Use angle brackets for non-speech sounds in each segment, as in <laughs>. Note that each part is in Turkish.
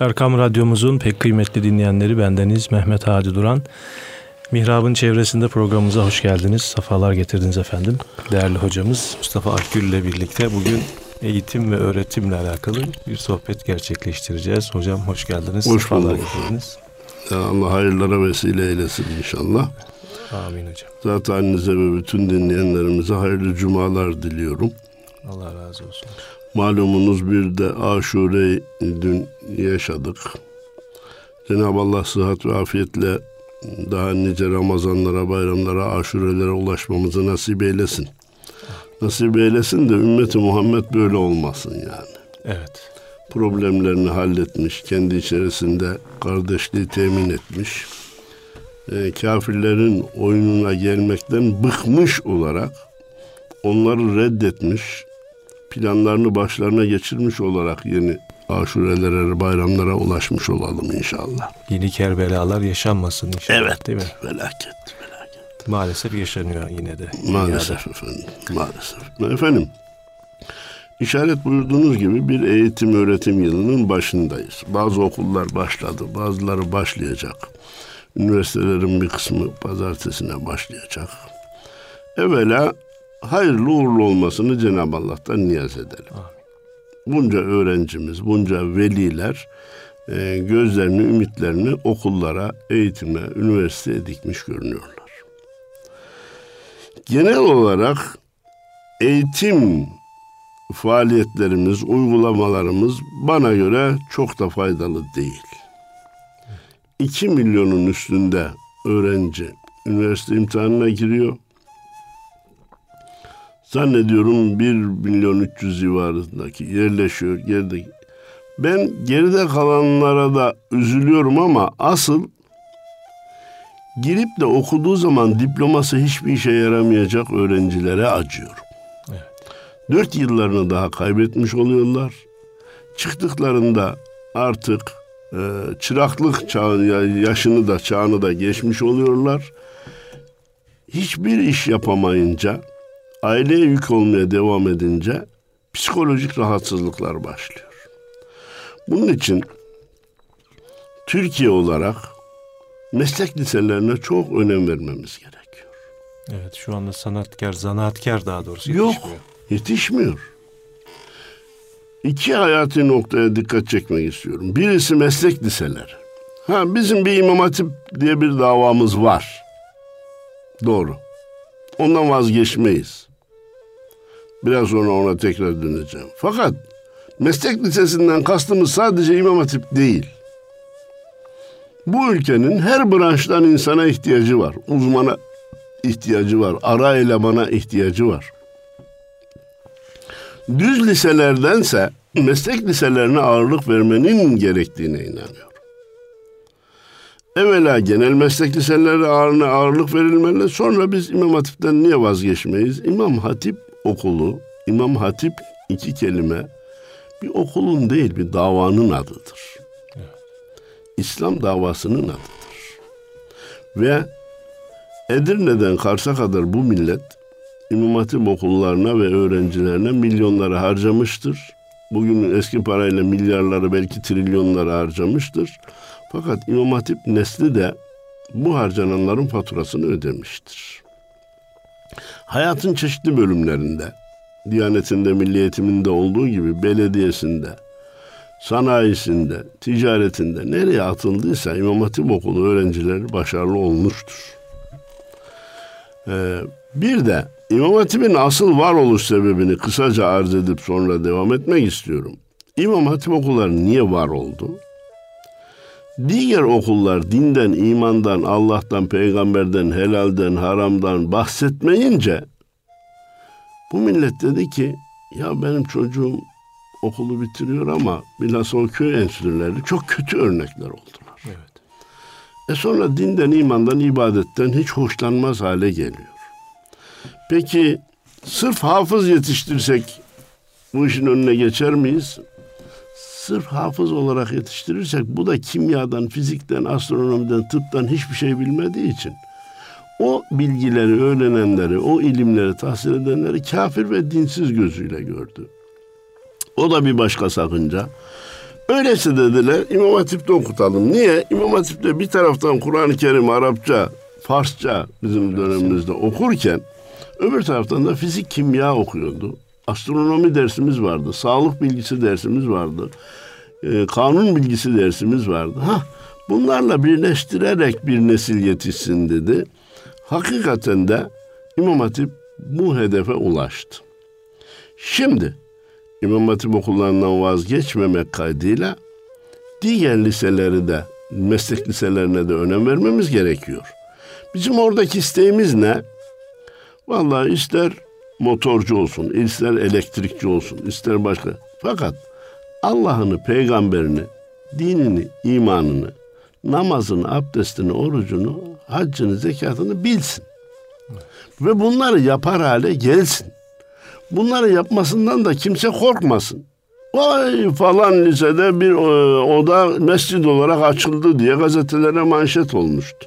Erkam Radyomuzun pek kıymetli dinleyenleri bendeniz Mehmet Hadi Duran. Mihrab'ın çevresinde programımıza hoş geldiniz. Safalar getirdiniz efendim. Değerli hocamız Mustafa Akgül ile birlikte bugün eğitim ve öğretimle alakalı bir sohbet gerçekleştireceğiz. Hocam hoş geldiniz. Hoş bulduk. getirdiniz. Ya Allah hayırlara vesile eylesin inşallah. Amin hocam. Zaten annenize ve bütün dinleyenlerimize hayırlı cumalar diliyorum. Allah razı olsun. Malumunuz bir de aşure dün yaşadık. Cenab-ı Allah sıhhat ve afiyetle daha nice Ramazanlara, bayramlara, aşurelere ulaşmamızı nasip eylesin. Nasip eylesin de ümmeti Muhammed böyle olmasın yani. Evet. Problemlerini halletmiş, kendi içerisinde kardeşliği temin etmiş. E, kafirlerin oyununa gelmekten bıkmış olarak onları reddetmiş, planlarını başlarına geçirmiş olarak yeni aşurelere, bayramlara ulaşmış olalım inşallah. Yeni kerbelalar yaşanmasın inşallah evet, değil mi? Felaket, felaket. Maalesef yaşanıyor yine de. Maalesef dünyada. efendim, maalesef. Efendim, işaret buyurduğunuz gibi bir eğitim öğretim yılının başındayız. Bazı okullar başladı, bazıları başlayacak. Üniversitelerin bir kısmı pazartesine başlayacak. Evvela hayırlı uğurlu olmasını Cenab-ı Allah'tan niyaz edelim. Amin. Bunca öğrencimiz, bunca veliler e, gözlerini, ümitlerini okullara, eğitime, üniversiteye dikmiş görünüyorlar. Genel olarak eğitim faaliyetlerimiz, uygulamalarımız bana göre çok da faydalı değil. 2 milyonun üstünde öğrenci üniversite imtihanına giriyor. Zannediyorum 1 milyon 300 civarındaki yerleşiyor geride. Ben geride kalanlara da üzülüyorum ama asıl girip de okuduğu zaman diploması hiçbir işe yaramayacak öğrencilere acıyorum. Evet. Dört yıllarını daha kaybetmiş oluyorlar. Çıktıklarında artık e, çıraklık çağı, yaşını da çağını da geçmiş oluyorlar. Hiçbir iş yapamayınca aileye yük olmaya devam edince psikolojik rahatsızlıklar başlıyor. Bunun için Türkiye olarak meslek liselerine çok önem vermemiz gerekiyor. Evet şu anda sanatkar, zanaatkar daha doğrusu yetişmiyor. Yok, yetişmiyor. İki hayati noktaya dikkat çekmek istiyorum. Birisi meslek liseleri. Ha bizim bir imam hatip diye bir davamız var. Doğru. Ondan vazgeçmeyiz. Biraz sonra ona tekrar döneceğim. Fakat meslek lisesinden kastımız sadece imam hatip değil. Bu ülkenin her branştan insana ihtiyacı var. Uzmana ihtiyacı var. Ara elemana ihtiyacı var. Düz liselerdense meslek liselerine ağırlık vermenin gerektiğine inanıyorum. Evvela genel meslek liselerine ağırlık verilmeli. Sonra biz İmam Hatip'ten niye vazgeçmeyiz? İmam Hatip okulu, İmam Hatip iki kelime bir okulun değil bir davanın adıdır. İslam davasının adıdır. Ve Edirne'den Kars'a kadar bu millet İmam Hatip okullarına ve öğrencilerine milyonları harcamıştır. Bugün eski parayla milyarları belki trilyonları harcamıştır. Fakat İmam Hatip nesli de bu harcananların faturasını ödemiştir. Hayatın çeşitli bölümlerinde, Diyanetinde, milli eğitiminde olduğu gibi belediyesinde, sanayisinde, ticaretinde nereye atıldıysa İmam Hatip Okulu öğrencileri başarılı olmuştur. Ee, bir de İmam Hatip'in asıl varoluş sebebini kısaca arz edip sonra devam etmek istiyorum. İmam Hatip okulları niye var oldu? Diğer okullar dinden, imandan, Allah'tan, peygamberden, helalden, haramdan bahsetmeyince bu millet dedi ki ya benim çocuğum okulu bitiriyor ama bilhassa o köy enstitüleri çok kötü örnekler oldular. Evet. E sonra dinden, imandan, ibadetten hiç hoşlanmaz hale geliyor. Peki sırf hafız yetiştirsek bu işin önüne geçer miyiz? Sırf hafız olarak yetiştirirsek bu da kimyadan, fizikten, astronomiden, tıptan hiçbir şey bilmediği için o bilgileri öğrenenleri, o ilimleri tahsil edenleri kafir ve dinsiz gözüyle gördü. O da bir başka sakınca. Öyleyse dediler İmam Hatip'te okutalım. Niye? İmam Hatip'te bir taraftan Kur'an-ı Kerim Arapça, Farsça bizim dönemimizde okurken öbür taraftan da fizik, kimya okuyordu. Astronomi dersimiz vardı, sağlık bilgisi dersimiz vardı, e, kanun bilgisi dersimiz vardı. Ha, bunlarla birleştirerek bir nesil yetişsin dedi. Hakikaten de İmam Hatip bu hedefe ulaştı. Şimdi İmam Hatip okullarından vazgeçmemek kaydıyla diğer liseleri de meslek liselerine de önem vermemiz gerekiyor. Bizim oradaki isteğimiz ne? Vallahi ister motorcu olsun, ister elektrikçi olsun, ister başka. Fakat Allah'ını, peygamberini, dinini, imanını, namazını, abdestini, orucunu, haccını, zekatını bilsin. Ve bunları yapar hale gelsin. Bunları yapmasından da kimse korkmasın. Vay falan lisede bir e, oda mescid olarak açıldı diye gazetelere manşet olmuştu.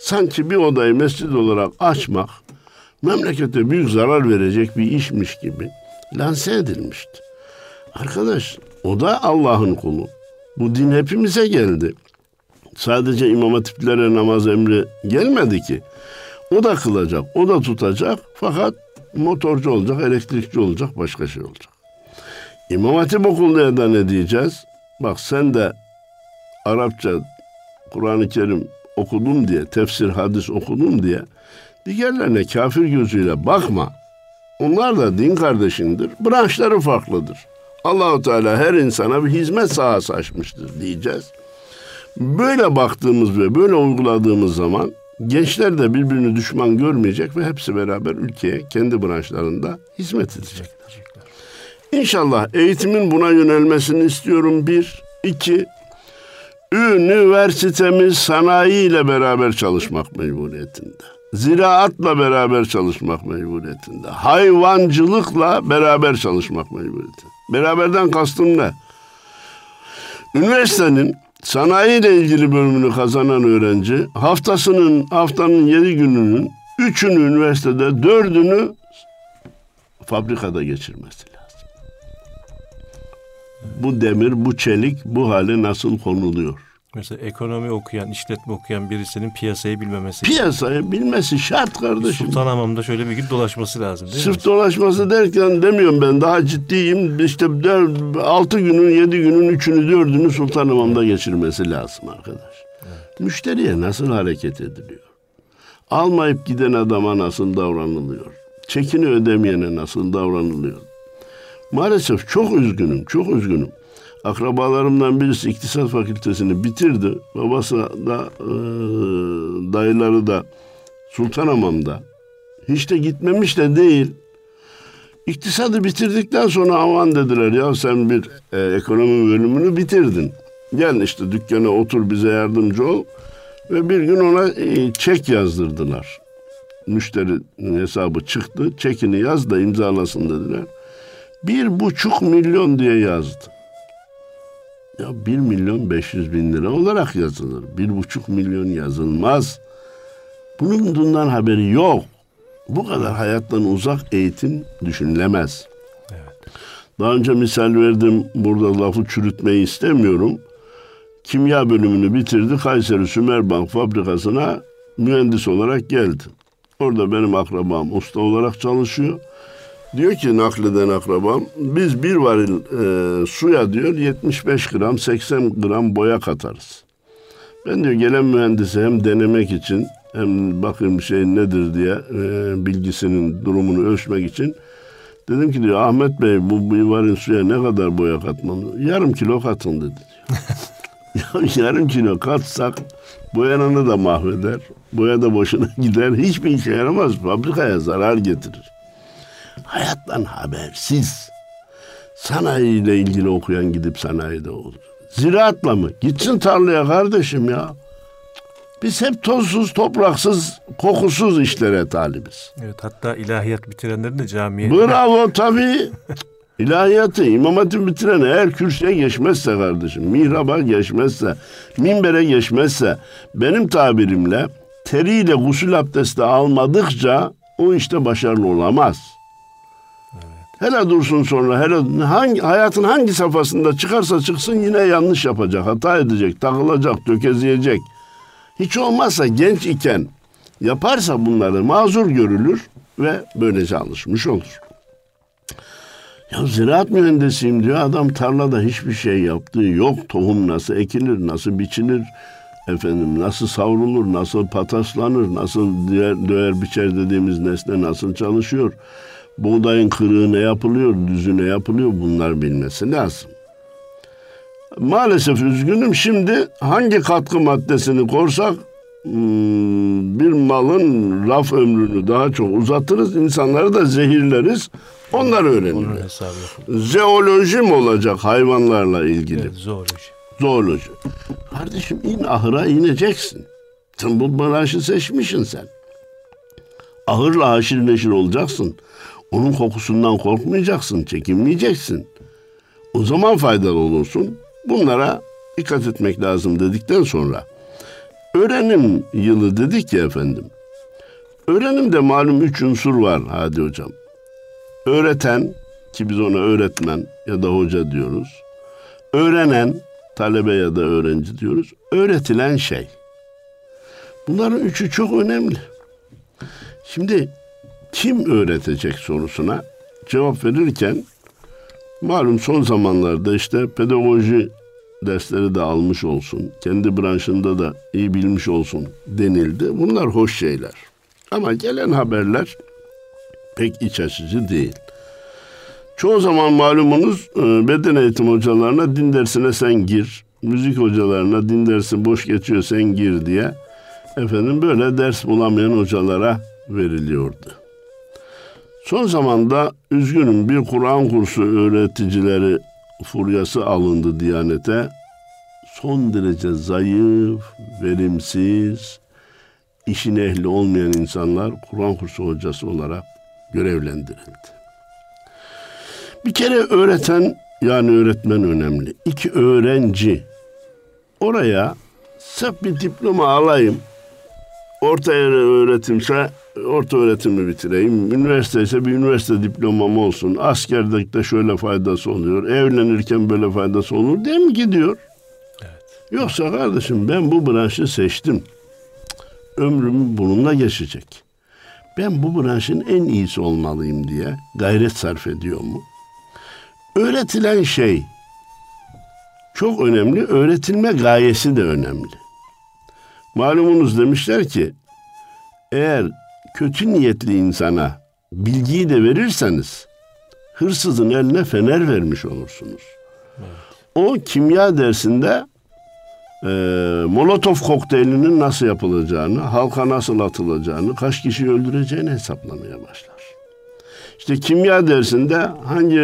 Sanki bir odayı mescid olarak açmak memlekete büyük zarar verecek bir işmiş gibi lanse edilmişti. Arkadaş o da Allah'ın kulu. Bu din hepimize geldi. Sadece imam hatiplere namaz emri gelmedi ki. O da kılacak, o da tutacak fakat motorcu olacak, elektrikçi olacak, başka şey olacak. İmam Hatip okulunda da ne diyeceğiz? Bak sen de Arapça, Kur'an-ı Kerim okudun diye, tefsir, hadis okudun diye diğerlerine kafir gözüyle bakma. Onlar da din kardeşindir. Branşları farklıdır. Allahu Teala her insana bir hizmet sahası açmıştır diyeceğiz. Böyle baktığımız ve böyle uyguladığımız zaman gençler de birbirini düşman görmeyecek ve hepsi beraber ülkeye kendi branşlarında hizmet edecekler. İnşallah eğitimin buna yönelmesini istiyorum. Bir, iki, üniversitemiz sanayi ile beraber çalışmak mecburiyetinde. Ziraatla beraber çalışmak mecburiyetinde. Hayvancılıkla beraber çalışmak mecburiyetinde. Beraberden kastım ne? Üniversitenin sanayi ile ilgili bölümünü kazanan öğrenci haftasının haftanın yedi gününün üçünü üniversitede dördünü fabrikada geçirmesi lazım. Bu demir, bu çelik bu hale nasıl konuluyor? Mesela ekonomi okuyan, işletme okuyan birisinin piyasayı bilmemesi. Piyasayı bilmesi şart kardeşim. Sultanhamam'da şöyle bir gün dolaşması lazım değil Sırf mi? dolaşması derken demiyorum ben daha ciddiyim. İşte 6 günün, 7 günün 3'ünü 4'ünü Sultanhamam'da geçirmesi lazım arkadaş. Müşteriye nasıl hareket ediliyor? Almayıp giden adama nasıl davranılıyor? Çekini ödemeyene nasıl davranılıyor? Maalesef çok üzgünüm, çok üzgünüm. Akrabalarımdan birisi iktisat fakültesini bitirdi. Babası da e, dayıları da Sultanhamam'da. Hiç de gitmemiş de değil. İktisadı bitirdikten sonra aman dediler ya sen bir e, ekonomi bölümünü bitirdin. Gel işte dükkana otur bize yardımcı ol. Ve bir gün ona e, çek yazdırdılar. Müşterinin hesabı çıktı. Çekini yaz da imzalasın dediler. Bir buçuk milyon diye yazdı. Ya bir milyon beş yüz bin lira olarak yazılır. Bir buçuk milyon yazılmaz. Bunun bundan haberi yok. Bu kadar hayattan uzak eğitim düşünülemez. Evet. Daha önce misal verdim. Burada lafı çürütmeyi istemiyorum. Kimya bölümünü bitirdi. Kayseri Sümerbank fabrikasına mühendis olarak geldi. Orada benim akrabam usta olarak çalışıyor. Diyor ki nakleden akrabam biz bir varil e, suya diyor 75 gram 80 gram boya katarız. Ben diyor gelen mühendisi hem denemek için hem bakayım şey nedir diye e, bilgisinin durumunu ölçmek için dedim ki diyor Ahmet Bey bu bir varil suya ne kadar boya katmam? Yarım kilo katın dedi diyor. ya <laughs> <laughs> yarım kilo katsak boyananı da mahveder. Boya da boşuna <laughs> gider. Hiçbir işe yaramaz. Fabrikaya zarar getirir hayattan habersiz. Sanayiyle ilgili okuyan gidip sanayide olur. Ziraatla mı? Gitsin tarlaya kardeşim ya. Biz hep tozsuz, topraksız, kokusuz işlere talibiz. Evet hatta ilahiyat bitirenlerin de camiye... Bravo tabii. İlahiyatı, İmam Hatip bitiren eğer kürsüye geçmezse kardeşim, mihraba geçmezse, minbere geçmezse, benim tabirimle teriyle gusül abdesti almadıkça o işte başarılı olamaz. Hele dursun sonra hele hangi hayatın hangi safhasında çıkarsa çıksın yine yanlış yapacak, hata edecek, takılacak, tökezleyecek. Hiç olmazsa genç iken yaparsa bunları mazur görülür ve böylece alışmış olur. Ya ziraat mühendisiyim diyor adam tarlada hiçbir şey yaptığı yok. Tohum nasıl ekilir, nasıl biçilir, efendim nasıl savrulur, nasıl pataslanır, nasıl döver, biçer dediğimiz nesne nasıl çalışıyor. Buğdayın kırığı ne yapılıyor, düzü ne yapılıyor bunlar bilmesi lazım. Maalesef üzgünüm şimdi hangi katkı maddesini korsak hmm, bir malın raf ömrünü daha çok uzatırız, insanları da zehirleriz. Onlar öğrenirler. Zeoloji mi olacak hayvanlarla ilgili? Evet, zooloji. Zooloji. Kardeşim in ahıra ineceksin. Sen bu branşı seçmişsin sen. Ahırla haşir neşir olacaksın. Onun kokusundan korkmayacaksın, çekinmeyeceksin. O zaman faydalı olursun. Bunlara dikkat etmek lazım dedikten sonra öğrenim yılı dedik ya efendim. Öğrenimde malum üç unsur var hadi hocam. Öğreten ki biz ona öğretmen ya da hoca diyoruz. Öğrenen talebe ya da öğrenci diyoruz. Öğretilen şey. Bunların üçü çok önemli. Şimdi kim öğretecek sorusuna cevap verirken malum son zamanlarda işte pedagoji dersleri de almış olsun, kendi branşında da iyi bilmiş olsun denildi. Bunlar hoş şeyler. Ama gelen haberler pek iç açıcı değil. Çoğu zaman malumunuz e, beden eğitim hocalarına din dersine sen gir, müzik hocalarına din dersi boş geçiyor sen gir diye efendim böyle ders bulamayan hocalara veriliyordu. Son zamanda üzgünüm bir Kur'an kursu öğreticileri furyası alındı Diyanet'e. Son derece zayıf, verimsiz, işin ehli olmayan insanlar Kur'an kursu hocası olarak görevlendirildi. Bir kere öğreten yani öğretmen önemli. İki öğrenci oraya sırf bir diploma alayım. Orta öğretimse orta öğretimi bitireyim. Üniversite ise bir üniversite diplomam olsun. Askerdeki şöyle faydası oluyor. Evlenirken böyle faydası olur diye mi gidiyor? Evet. Yoksa kardeşim ben bu branşı seçtim. Ömrüm bununla geçecek. Ben bu branşın en iyisi olmalıyım diye gayret sarf ediyor mu? Öğretilen şey çok önemli. Öğretilme gayesi de önemli. Malumunuz demişler ki eğer kötü niyetli insana bilgiyi de verirseniz hırsızın eline fener vermiş olursunuz. Evet. O kimya dersinde e, Molotov kokteylinin nasıl yapılacağını, halka nasıl atılacağını, kaç kişi öldüreceğini hesaplamaya başlar. İşte kimya dersinde hangi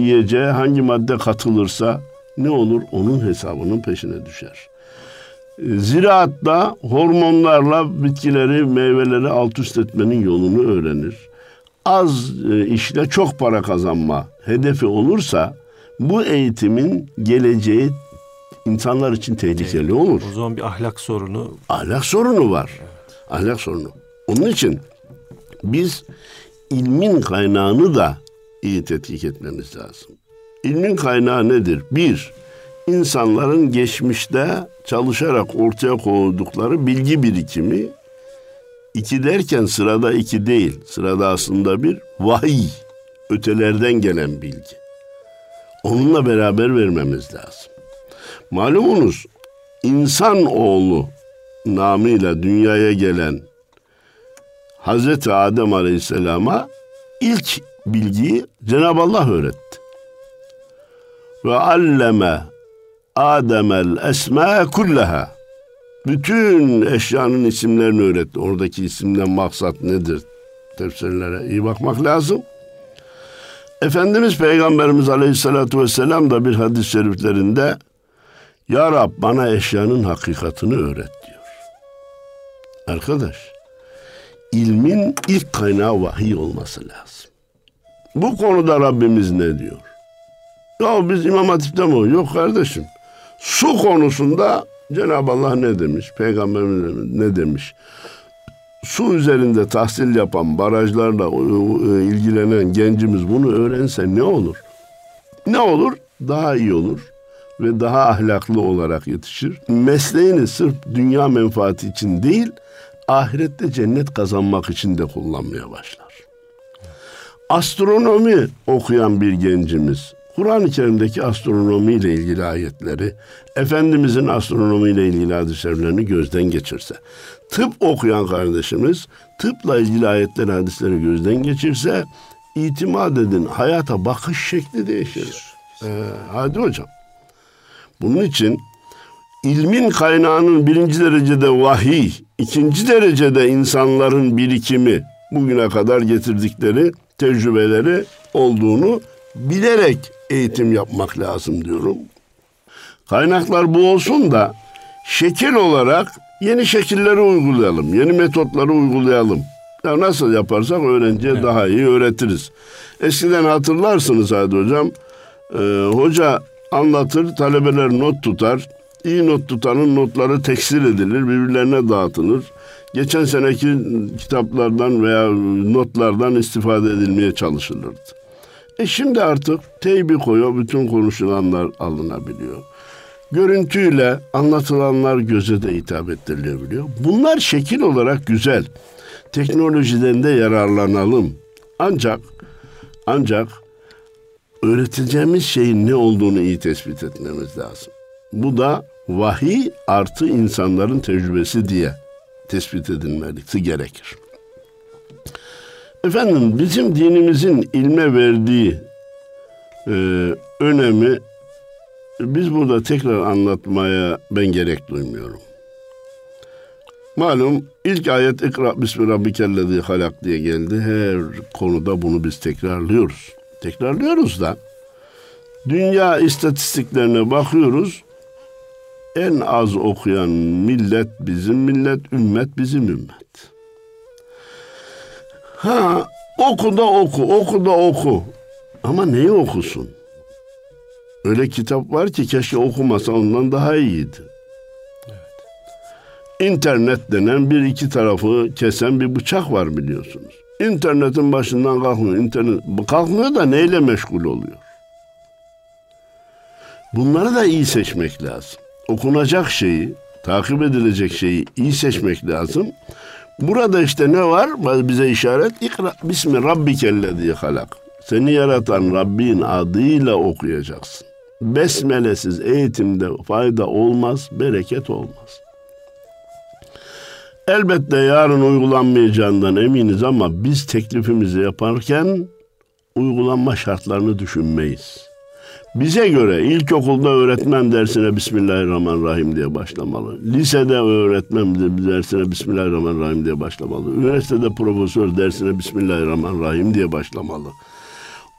yiyeceğe, hangi madde katılırsa ne olur onun hesabının peşine düşer. Ziraatta hormonlarla bitkileri, meyveleri alt üst etmenin yolunu öğrenir. Az e, işle çok para kazanma hedefi olursa bu eğitimin geleceği insanlar için tehlikeli evet, olur. O zaman bir ahlak sorunu. Ahlak sorunu var. Evet. Ahlak sorunu. Onun için biz ilmin kaynağını da iyi tetkik etmemiz lazım. İlmin kaynağı nedir? Bir, insanların geçmişte çalışarak ortaya koydukları bilgi birikimi iki derken sırada iki değil. Sırada aslında bir vahiy. Ötelerden gelen bilgi. Onunla beraber vermemiz lazım. Malumunuz insan oğlu namıyla dünyaya gelen Hazreti Adem Aleyhisselam'a ilk bilgiyi Cenab-ı Allah öğretti. Ve alleme Ademel esma kullaha. Bütün eşyanın isimlerini öğretti. Oradaki isimden maksat nedir? Tefsirlere iyi bakmak lazım. Efendimiz Peygamberimiz Aleyhisselatü Vesselam da bir hadis-i şeriflerinde Ya Rab bana eşyanın hakikatini öğret diyor. Arkadaş, ilmin ilk kaynağı vahiy olması lazım. Bu konuda Rabbimiz ne diyor? Ya biz İmam Hatip'te mi? Yok kardeşim. Su konusunda Cenab-ı Allah ne demiş? Peygamberimiz ne demiş? su üzerinde tahsil yapan, barajlarla e, ilgilenen gencimiz bunu öğrense ne olur? Ne olur? Daha iyi olur ve daha ahlaklı olarak yetişir. Mesleğini sırf dünya menfaati için değil, ahirette cennet kazanmak için de kullanmaya başlar. Astronomi okuyan bir gencimiz, Kur'an-ı Kerim'deki astronomi ile ilgili ayetleri, Efendimizin astronomi ile ilgili hadislerini gözden geçirse, tıp okuyan kardeşimiz tıpla ilgili ayetler, hadisleri gözden geçirse, itimat edin hayata bakış şekli değişir. Ee, hadi hocam. Bunun için ilmin kaynağının birinci derecede vahiy, ikinci derecede insanların birikimi, bugüne kadar getirdikleri tecrübeleri olduğunu bilerek eğitim yapmak lazım diyorum. Kaynaklar bu olsun da şekil olarak yeni şekilleri uygulayalım, yeni metotları uygulayalım. Ya nasıl yaparsak öğrenciye evet. daha iyi öğretiriz. Eskiden hatırlarsınız Hadi Hocam, e, hoca anlatır, talebeler not tutar. İyi not tutanın notları tekstil edilir, birbirlerine dağıtılır. Geçen seneki kitaplardan veya notlardan istifade edilmeye çalışılırdı. E şimdi artık teybi koyuyor, bütün konuşulanlar alınabiliyor. Görüntüyle anlatılanlar göze de hitap ettirilebiliyor. Bunlar şekil olarak güzel. Teknolojiden de yararlanalım. Ancak ancak öğreteceğimiz şeyin ne olduğunu iyi tespit etmemiz lazım. Bu da vahiy artı insanların tecrübesi diye tespit edilmesi gerekir. Efendim bizim dinimizin ilme verdiği e, önemi biz burada tekrar anlatmaya ben gerek duymuyorum. Malum ilk ayet ikra bismi rabbikellezi halak diye geldi. Her konuda bunu biz tekrarlıyoruz. Tekrarlıyoruz da dünya istatistiklerine bakıyoruz. En az okuyan millet bizim millet, ümmet bizim ümmet. Ha oku da oku, oku da oku. Ama neyi okusun? Öyle kitap var ki keşke okumasa ondan daha iyiydi. İnternet denen bir iki tarafı kesen bir bıçak var biliyorsunuz. İnternetin başından kalkmıyor. İnternet kalkmıyor da neyle meşgul oluyor? Bunları da iyi seçmek lazım. Okunacak şeyi, takip edilecek şeyi iyi seçmek lazım. Burada işte ne var? Bize işaret. İkra bismi rabbikellezi halak. Seni yaratan Rabbin adıyla okuyacaksın. Besmelesiz eğitimde fayda olmaz, bereket olmaz. Elbette yarın uygulanmayacağından eminiz ama biz teklifimizi yaparken uygulanma şartlarını düşünmeyiz. Bize göre ilkokulda öğretmen dersine Bismillahirrahmanirrahim diye başlamalı. Lisede öğretmen dersine Bismillahirrahmanirrahim diye başlamalı. Üniversitede profesör dersine Bismillahirrahmanirrahim diye başlamalı.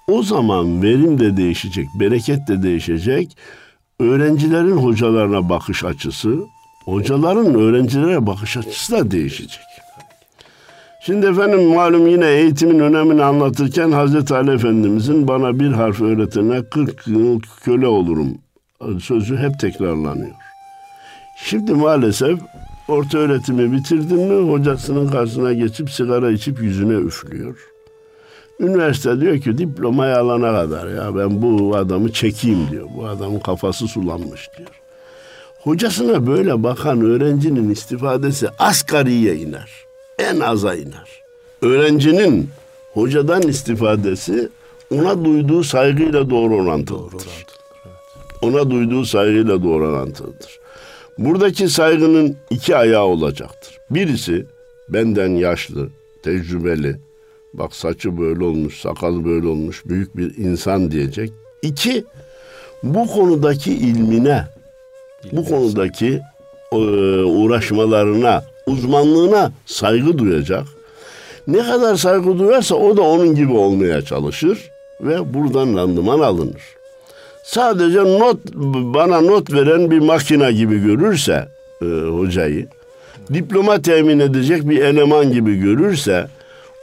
O zaman verim de değişecek, bereket de değişecek. Öğrencilerin hocalarına bakış açısı, hocaların öğrencilere bakış açısı da değişecek. Şimdi efendim malum yine eğitimin önemini anlatırken Hazreti Ali Efendimizin bana bir harf öğretene 40 yıl köle olurum sözü hep tekrarlanıyor. Şimdi maalesef orta öğretimi bitirdim mi hocasının karşısına geçip sigara içip yüzüne üflüyor. Üniversite diyor ki diplomayı alana kadar ya ben bu adamı çekeyim diyor. Bu adamın kafası sulanmış diyor. Hocasına böyle bakan öğrencinin istifadesi asgariye iner. En aza iner. Öğrencinin hocadan istifadesi ona duyduğu saygıyla doğru orantılıdır. Doğru Ona duyduğu saygıyla doğru orantılıdır. Buradaki saygının iki ayağı olacaktır. Birisi benden yaşlı, tecrübeli, bak saçı böyle olmuş, sakalı böyle olmuş, büyük bir insan diyecek. İki, bu konudaki ilmine, bu konudaki e, uğraşmalarına, uzmanlığına saygı duyacak. Ne kadar saygı duyarsa o da onun gibi olmaya çalışır ve buradan randıman alınır. Sadece not bana not veren bir makina gibi görürse e, hocayı, diploma temin edecek bir eleman gibi görürse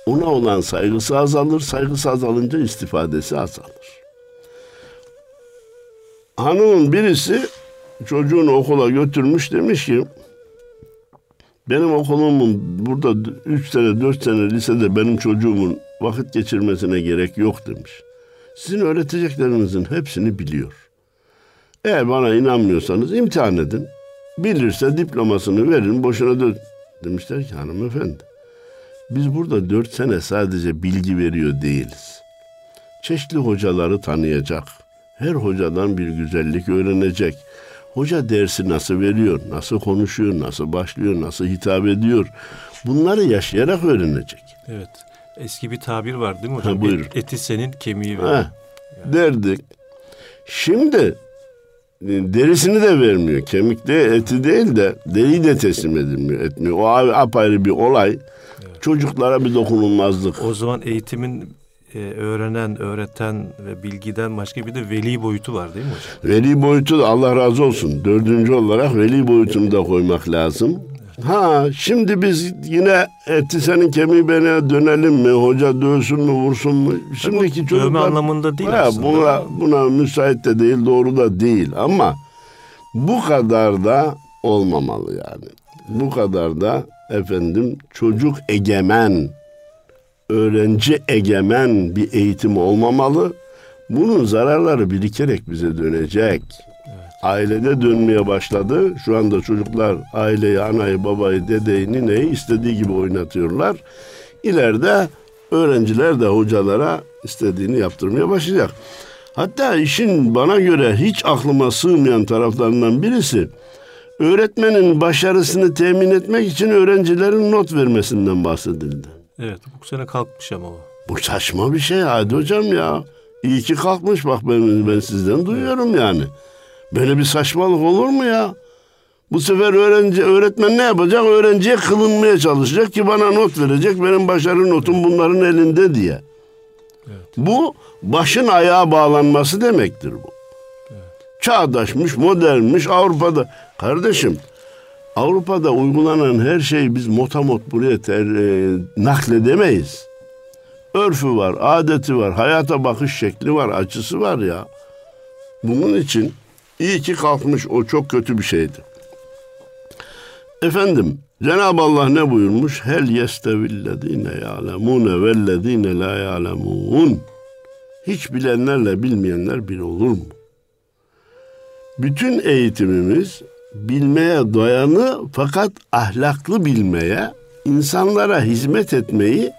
ona olan saygısı azalır, saygısı azalınca istifadesi azalır. Hanımın birisi çocuğunu okula götürmüş demiş ki Benim okulumun burada 3 sene 4 sene lisede benim çocuğumun vakit geçirmesine gerek yok demiş. Sizin öğreteceklerinizin hepsini biliyor. Eğer bana inanmıyorsanız imtihan edin. Bilirse diplomasını verin boşuna dön. Demişler ki hanımefendi biz burada dört sene sadece bilgi veriyor değiliz. Çeşitli hocaları tanıyacak. Her hocadan bir güzellik öğrenecek. Hoca dersi nasıl veriyor, nasıl konuşuyor, nasıl başlıyor, nasıl hitap ediyor. Bunları yaşayarak öğrenecek. Evet. Eski bir tabir var değil mi hocam? Ha, buyur. Et- eti senin kemiği Ha, benim. derdik. Şimdi e, derisini de vermiyor. Kemik de eti değil de deriyi de teslim edilmiyor. Etmiyor. O apayrı bir olay. Çocuklara bir dokunulmazlık. O zaman eğitimin e, öğrenen, öğreten ve bilgiden başka bir de veli boyutu var değil mi hocam? Veli boyutu Allah razı olsun. Dördüncü olarak veli boyutunu da koymak lazım. Ha şimdi biz yine eti senin kemiği bana dönelim mi? Hoca dövsün mü vursun mu? Şimdiki Dövme çocuklar... anlamında değil Ha, aslında. Buna, buna müsait de değil, doğru da değil ama bu kadar da olmamalı yani. Bu kadar da efendim çocuk egemen, öğrenci egemen bir eğitim olmamalı. Bunun zararları birikerek bize dönecek. Ailede dönmeye başladı. Şu anda çocuklar aileyi, anayı, babayı, dedeyi, nineyi istediği gibi oynatıyorlar. İleride öğrenciler de hocalara istediğini yaptırmaya başlayacak. Hatta işin bana göre hiç aklıma sığmayan taraflarından birisi öğretmenin başarısını temin etmek için öğrencilerin not vermesinden bahsedildi. Evet bu sene kalkmış ama o. Bu saçma bir şey hadi hocam ya. İyi ki kalkmış bak ben, ben sizden duyuyorum yani. Böyle bir saçmalık olur mu ya? Bu sefer öğrenci öğretmen ne yapacak? Öğrenciye kılınmaya çalışacak ki bana not verecek. Benim başarı notum bunların elinde diye. Bu başın ayağa bağlanması demektir bu. Çağdaşmış, modernmiş Avrupa'da. Kardeşim Avrupa'da uygulanan her şeyi biz motamot buraya ter, e, nakledemeyiz. Örfü var, adeti var, hayata bakış şekli var, açısı var ya. Bunun için iyi ki kalkmış o çok kötü bir şeydi. Efendim Cenab-ı Allah ne buyurmuş? Hel yestevillezine ya'lemune vellezine la ya'lemun. Hiç bilenlerle bilmeyenler bir olur mu? Bütün eğitimimiz bilmeye dayanı fakat ahlaklı bilmeye, insanlara hizmet etmeyi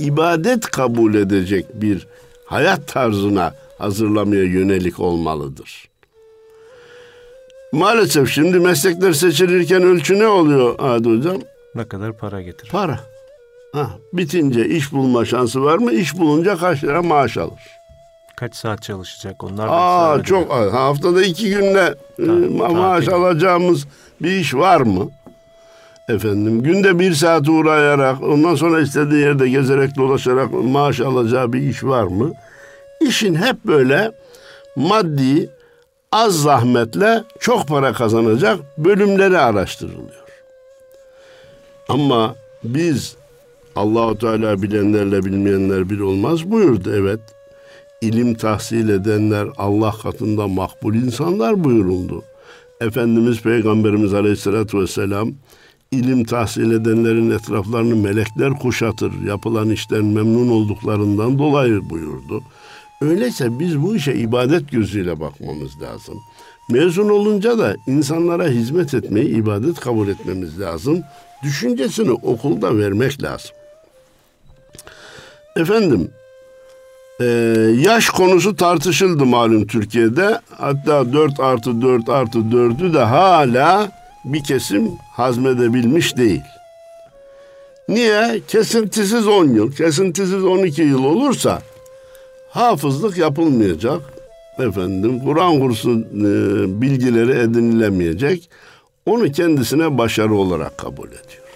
ibadet kabul edecek bir hayat tarzına hazırlamaya yönelik olmalıdır. Maalesef şimdi meslekler seçilirken ölçü ne oluyor Adi Hocam? Ne kadar para getirir? Para. Ha, bitince iş bulma şansı var mı? İş bulunca kaç lira maaş alır? Kaç saat çalışacak onlar Aa çok az. Haftada iki günde e, ma- maaş tatil. alacağımız bir iş var mı? Efendim günde bir saat uğrayarak ondan sonra istediği yerde gezerek dolaşarak maaş alacağı bir iş var mı? İşin hep böyle maddi az zahmetle çok para kazanacak bölümleri araştırılıyor. Ama biz Allahu Teala bilenlerle bilmeyenler bir olmaz buyurdu evet. İlim tahsil edenler Allah katında makbul insanlar buyuruldu. Efendimiz Peygamberimiz Aleyhisselatü Vesselam ilim tahsil edenlerin etraflarını melekler kuşatır. Yapılan işten memnun olduklarından dolayı buyurdu. Öyleyse biz bu işe ibadet gözüyle bakmamız lazım. Mezun olunca da insanlara hizmet etmeyi ibadet kabul etmemiz lazım. Düşüncesini okulda vermek lazım. Efendim, ee, yaş konusu tartışıldı malum Türkiye'de. Hatta 4 artı 4 artı 4'ü de hala bir kesim hazmedebilmiş değil. Niye? Kesintisiz 10 yıl, kesintisiz 12 yıl olursa hafızlık yapılmayacak. Efendim Kur'an kursu e, bilgileri edinilemeyecek. Onu kendisine başarı olarak kabul ediyor.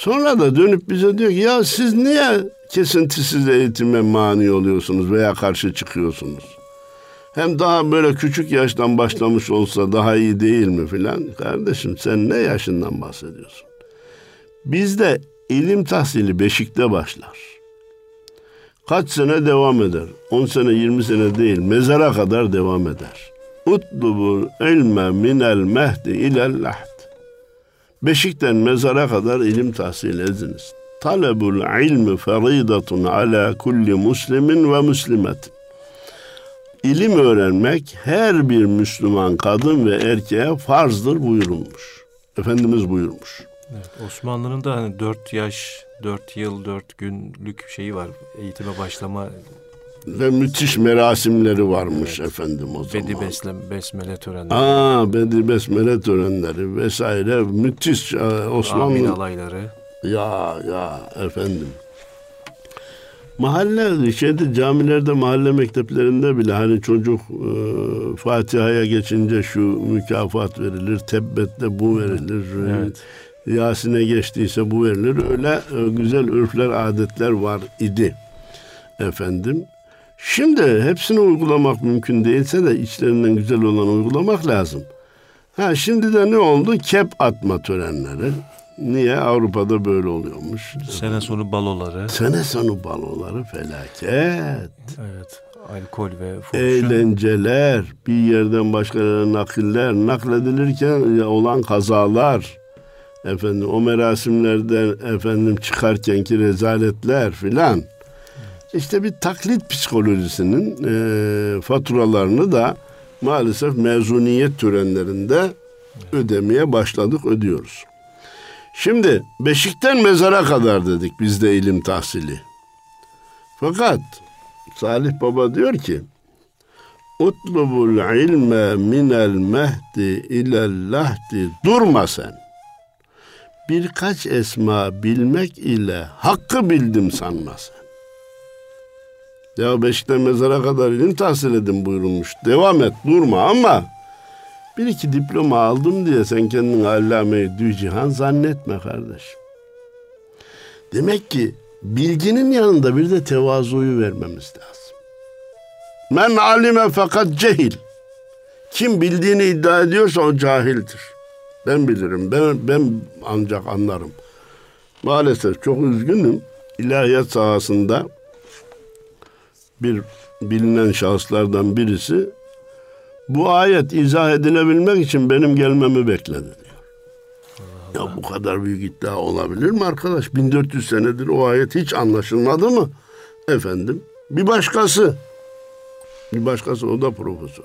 Sonra da dönüp bize diyor ki ya siz niye kesintisiz eğitime mani oluyorsunuz veya karşı çıkıyorsunuz? Hem daha böyle küçük yaştan başlamış olsa daha iyi değil mi filan? Kardeşim sen ne yaşından bahsediyorsun? Bizde ilim tahsili beşikte başlar. Kaç sene devam eder? 10 sene 20 sene değil mezara kadar devam eder. Utlubul ilme minel mehdi ilel lahd. Beşikten mezara kadar ilim tahsil ediniz. Talebul ilmi feridatun ala kulli muslimin ve muslimetin. İlim öğrenmek her bir Müslüman kadın ve erkeğe farzdır buyurulmuş. Efendimiz buyurmuş. Evet, Osmanlı'nın da hani 4 yaş, 4 yıl, 4 günlük şeyi var. Eğitime başlama ve müthiş merasimleri varmış evet. efendim o zaman. Bedi besle, besmele törenleri. Aa, Bedi besmele törenleri vesaire müthiş e, Osmanlı. Amin alayları. Ya ya efendim. Mahalle şeyde camilerde mahalle mekteplerinde bile hani çocuk e, Fatiha'ya geçince şu mükafat verilir, tebbette bu verilir. Evet. Yasin'e geçtiyse bu verilir. Öyle e, güzel örfler, adetler var idi. Efendim. Şimdi hepsini uygulamak mümkün değilse de içlerinden güzel olan uygulamak lazım. Ha şimdi de ne oldu? Kep atma törenleri. Niye? Avrupa'da böyle oluyormuş. Sene sonu baloları. Sene sonu baloları felaket. Evet. Alkol ve fuhuşun. Eğlenceler, bir yerden başka yere nakiller, nakledilirken olan kazalar, efendim o merasimlerden efendim çıkarkenki rezaletler filan. İşte bir taklit psikolojisinin e, faturalarını da maalesef mezuniyet törenlerinde ödemeye başladık, ödüyoruz. Şimdi beşikten mezara kadar dedik bizde ilim tahsili. Fakat Salih Baba diyor ki Utlubul ilme minel mehdi ilel lahdi durma sen. Birkaç esma bilmek ile hakkı bildim sanma sen. Ya beşikten mezara kadar ilim tahsil edin buyurulmuş. Devam et durma ama bir iki diploma aldım diye sen kendini allame-i cihan zannetme kardeşim. Demek ki bilginin yanında bir de tevazuyu vermemiz lazım. Men alime fakat cehil. Kim bildiğini iddia ediyorsa o cahildir. Ben bilirim. Ben, ben ancak anlarım. Maalesef çok üzgünüm. İlahiyat sahasında bir bilinen şahıslardan birisi bu ayet izah edilebilmek için benim gelmemi bekledi diyor. Allah Ya bu kadar büyük iddia olabilir mi arkadaş? 1400 senedir o ayet hiç anlaşılmadı mı? Efendim bir başkası bir başkası o da profesör.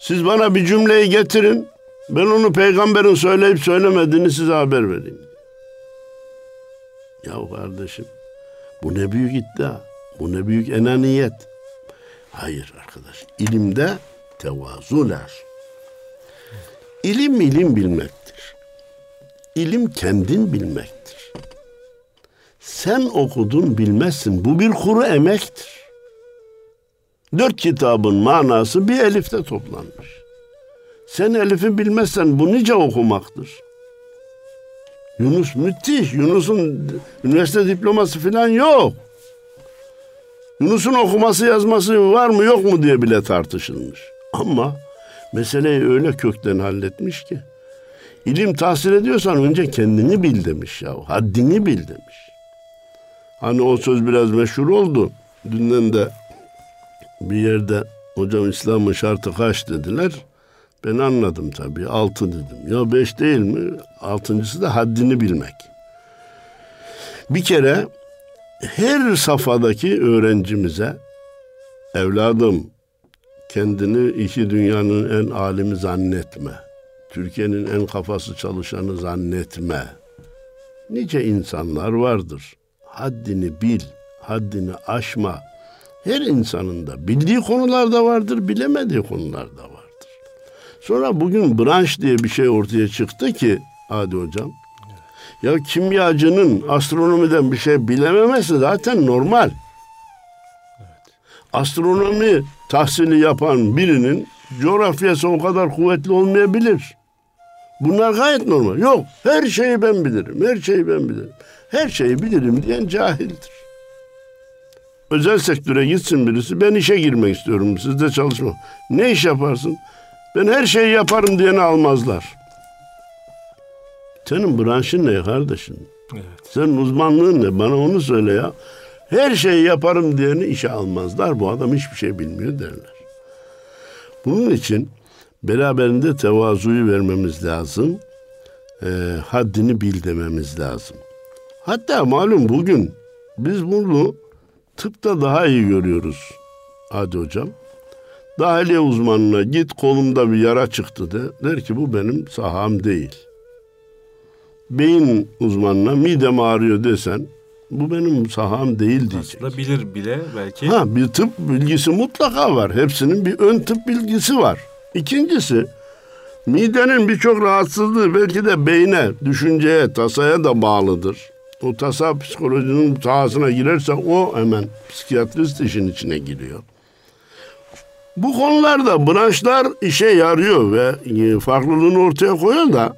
Siz bana bir cümleyi getirin. Ben onu peygamberin söyleyip söylemediğini size haber vereyim. Ya kardeşim bu ne büyük iddia. Bu ne büyük enaniyet. Hayır arkadaş. İlimde tevazular. İlim ilim bilmektir. İlim kendin bilmektir. Sen okudun bilmezsin. Bu bir kuru emektir. Dört kitabın manası bir elifte toplanmış. Sen elifi bilmezsen bu nice okumaktır. Yunus müthiş. Yunus'un üniversite diploması falan yok. Yunus'un okuması yazması var mı yok mu diye bile tartışılmış. Ama meseleyi öyle kökten halletmiş ki. İlim tahsil ediyorsan önce kendini bil demiş ya. Haddini bil demiş. Hani o söz biraz meşhur oldu. Dünden de bir yerde hocam İslam'ın şartı kaç dediler. Ben anladım tabii. Altı dedim. Ya beş değil mi? Altıncısı da haddini bilmek. Bir kere her safhadaki öğrencimize evladım kendini iki dünyanın en alimi zannetme. Türkiye'nin en kafası çalışanı zannetme. Nice insanlar vardır. Haddini bil, haddini aşma. Her insanın da bildiği konularda vardır, bilemediği konularda vardır. Sonra bugün branş diye bir şey ortaya çıktı ki Adi hocam. Ya kimyacının astronomiden bir şey bilememesi zaten normal. Astronomi tahsili yapan birinin coğrafyası o kadar kuvvetli olmayabilir. Bunlar gayet normal. Yok her şeyi ben bilirim, her şeyi ben bilirim. Her şeyi bilirim diyen cahildir. Özel sektöre gitsin birisi ben işe girmek istiyorum sizde çalışma. Ne iş yaparsın? Ben her şeyi yaparım diyeni almazlar. Senin branşın ne kardeşim? Evet. Senin uzmanlığın ne? Bana onu söyle ya. Her şeyi yaparım diyeni işe almazlar. Bu adam hiçbir şey bilmiyor derler. Bunun için beraberinde tevazuyu vermemiz lazım. e, haddini bil dememiz lazım. Hatta malum bugün biz bunu tıpta daha iyi görüyoruz. Hadi hocam. Dahiliye uzmanına git kolumda bir yara çıktı de. Der ki bu benim saham değil. Beyin uzmanına midem ağrıyor desen bu benim saham değil diyecek. Aslında bilir bile belki. Ha bir tıp bilgisi mutlaka var. Hepsinin bir ön tıp bilgisi var. İkincisi midenin birçok rahatsızlığı belki de beyne, düşünceye, tasaya da bağlıdır. O tasa psikolojinin sahasına girerse o hemen psikiyatrist işin içine giriyor. Bu konularda branşlar işe yarıyor ve e, farklılığını ortaya koyuyor da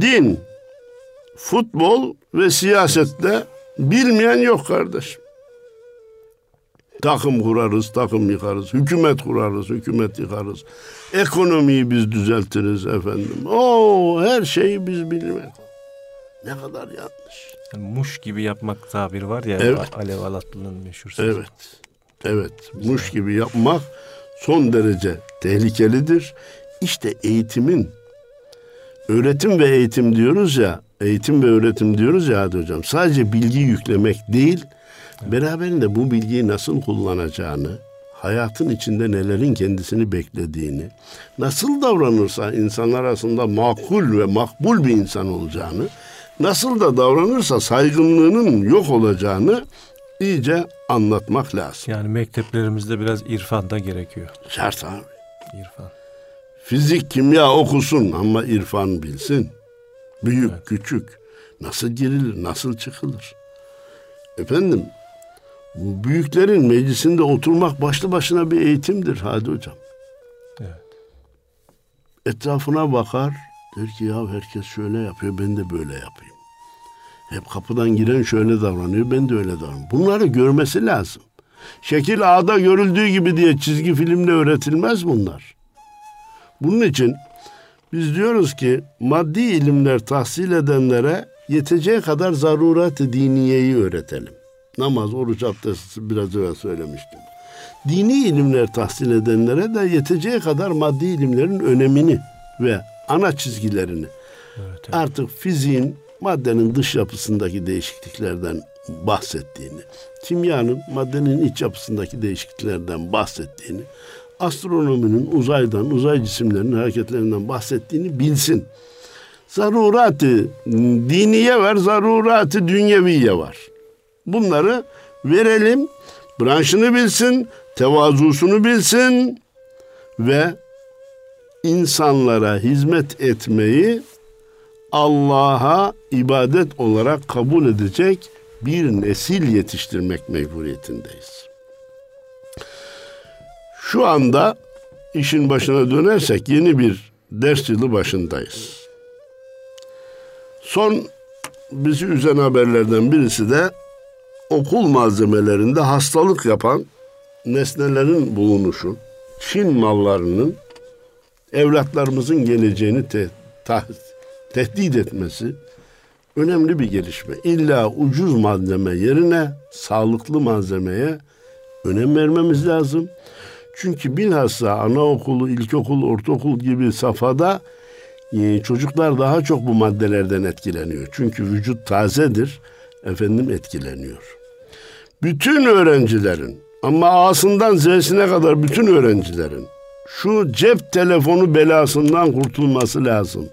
din, futbol ve siyasette bilmeyen yok kardeşim. Takım kurarız, takım yıkarız. Hükümet kurarız, hükümet yıkarız. Ekonomiyi biz düzeltiriz efendim. O her şeyi biz bilmek. Ne kadar yanlış. Yani muş gibi yapmak tabiri var ya Evet. Alev Alatlı'nın meşhur sözü. Evet. Evet. Muş gibi yapmak son derece tehlikelidir. İşte eğitimin öğretim ve eğitim diyoruz ya, eğitim ve öğretim diyoruz ya hadi hocam. Sadece bilgi yüklemek değil, beraberinde bu bilgiyi nasıl kullanacağını, hayatın içinde nelerin kendisini beklediğini, nasıl davranırsa insanlar arasında makul ve makbul bir insan olacağını, nasıl da davranırsa saygınlığının yok olacağını iyice anlatmak lazım. Yani mekteplerimizde biraz irfan da gerekiyor. Şart abi. İrfan. Fizik, kimya okusun ama irfan bilsin. Büyük, küçük. Nasıl girilir, nasıl çıkılır? Efendim, bu büyüklerin meclisinde oturmak başlı başına bir eğitimdir Hadi Hocam. Evet. Etrafına bakar, der ki ya herkes şöyle yapıyor, ben de böyle yapayım. Hep kapıdan giren şöyle davranıyor, ben de öyle davranıyorum. Bunları görmesi lazım. Şekil A'da görüldüğü gibi diye çizgi filmle öğretilmez bunlar. Bunun için biz diyoruz ki maddi ilimler tahsil edenlere yeteceği kadar zarurat-ı diniyeyi öğretelim. Namaz, oruç, abdest biraz evvel söylemiştim. Dini ilimler tahsil edenlere de yeteceği kadar maddi ilimlerin önemini ve ana çizgilerini Evet, evet. artık fiziğin maddenin dış yapısındaki değişikliklerden bahsettiğini, kimyanın maddenin iç yapısındaki değişikliklerden bahsettiğini, astronominin uzaydan, uzay cisimlerinin hareketlerinden bahsettiğini bilsin. Zaruratı diniye var, zaruratı dünyeviye var. Bunları verelim, branşını bilsin, tevazusunu bilsin ve insanlara hizmet etmeyi Allah'a ibadet olarak kabul edecek bir nesil yetiştirmek mecburiyetindeyiz. Şu anda işin başına dönersek yeni bir ders yılı başındayız. Son bizi üzen haberlerden birisi de okul malzemelerinde hastalık yapan nesnelerin bulunuşu, Çin mallarının evlatlarımızın geleceğini te- tehdit etmesi önemli bir gelişme. İlla ucuz malzeme yerine sağlıklı malzemeye önem vermemiz lazım. Çünkü bilhassa anaokulu, ilkokul, ortaokul gibi safhada e, çocuklar daha çok bu maddelerden etkileniyor. Çünkü vücut tazedir, efendim etkileniyor. Bütün öğrencilerin ama A'sından Z'sine kadar bütün öğrencilerin şu cep telefonu belasından kurtulması lazım.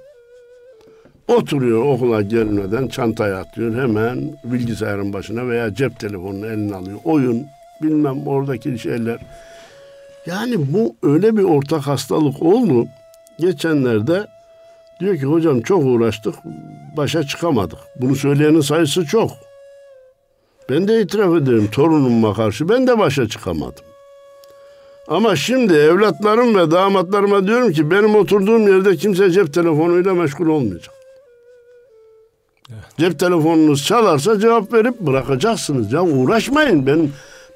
Oturuyor okula gelmeden çantaya atıyor hemen bilgisayarın başına veya cep telefonunu eline alıyor. Oyun bilmem oradaki şeyler. Yani bu öyle bir ortak hastalık oldu. Geçenlerde diyor ki hocam çok uğraştık başa çıkamadık. Bunu söyleyenin sayısı çok. Ben de itiraf ederim torunuma karşı ben de başa çıkamadım. Ama şimdi evlatlarım ve damatlarıma diyorum ki benim oturduğum yerde kimse cep telefonuyla meşgul olmayacak. Cep telefonunuz çalarsa cevap verip bırakacaksınız. Ya uğraşmayın. Ben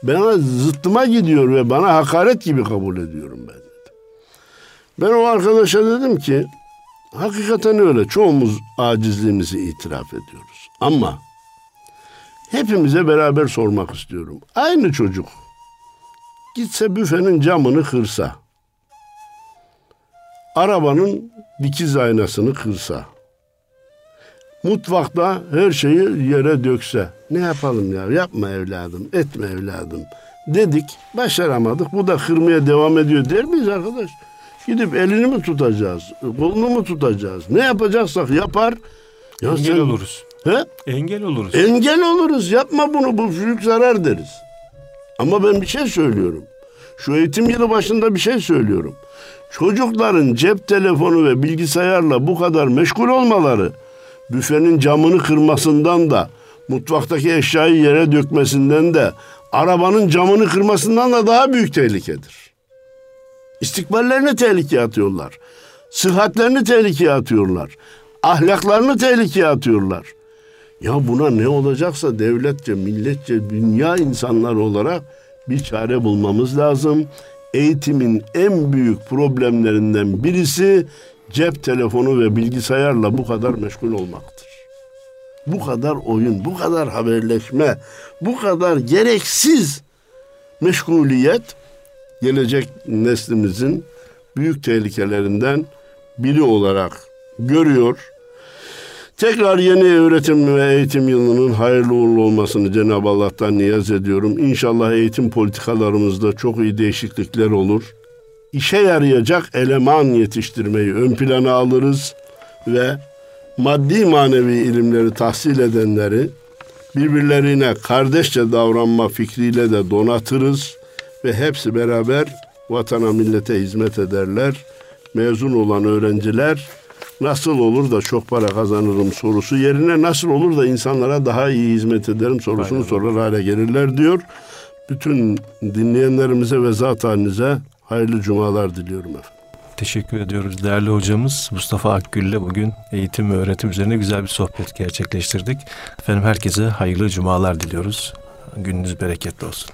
bana zıttıma gidiyor ve bana hakaret gibi kabul ediyorum ben dedim. Ben o arkadaşa dedim ki hakikaten öyle. Çoğumuz acizliğimizi itiraf ediyoruz. Ama hepimize beraber sormak istiyorum. Aynı çocuk gitse büfenin camını kırsa arabanın dikiz aynasını kırsa, mutfakta her şeyi yere dökse, ne yapalım ya yapma evladım, etme evladım dedik, başaramadık, bu da kırmaya devam ediyor der miyiz arkadaş? Gidip elini mi tutacağız, kolunu mu tutacağız, ne yapacaksak yapar. Ya Engel sen, oluruz. He? Engel oluruz. Engel oluruz, yapma bunu, bu büyük zarar deriz. Ama ben bir şey söylüyorum. Şu eğitim yılı başında bir şey söylüyorum. Çocukların cep telefonu ve bilgisayarla bu kadar meşgul olmaları büfenin camını kırmasından da mutfaktaki eşyayı yere dökmesinden de arabanın camını kırmasından da daha büyük tehlikedir. İstikballerini tehlikeye atıyorlar. Sıhhatlerini tehlikeye atıyorlar. Ahlaklarını tehlikeye atıyorlar. Ya buna ne olacaksa devletçe, milletçe, dünya insanları olarak bir çare bulmamız lazım. Eğitimin en büyük problemlerinden birisi cep telefonu ve bilgisayarla bu kadar meşgul olmaktır. Bu kadar oyun, bu kadar haberleşme, bu kadar gereksiz meşguliyet gelecek neslimizin büyük tehlikelerinden biri olarak görüyor Tekrar yeni öğretim ve eğitim yılının hayırlı uğurlu olmasını Cenab-ı Allah'tan niyaz ediyorum. İnşallah eğitim politikalarımızda çok iyi değişiklikler olur. İşe yarayacak eleman yetiştirmeyi ön plana alırız ve maddi manevi ilimleri tahsil edenleri birbirlerine kardeşçe davranma fikriyle de donatırız ve hepsi beraber vatana millete hizmet ederler. Mezun olan öğrenciler nasıl olur da çok para kazanırım sorusu yerine nasıl olur da insanlara daha iyi hizmet ederim sorusunu Aynen. sorar hale gelirler diyor. Bütün dinleyenlerimize ve zat halinize hayırlı cumalar diliyorum efendim. Teşekkür ediyoruz değerli hocamız Mustafa Akgül'le bugün eğitim ve öğretim üzerine güzel bir sohbet gerçekleştirdik. Efendim herkese hayırlı cumalar diliyoruz. Gününüz bereketli olsun.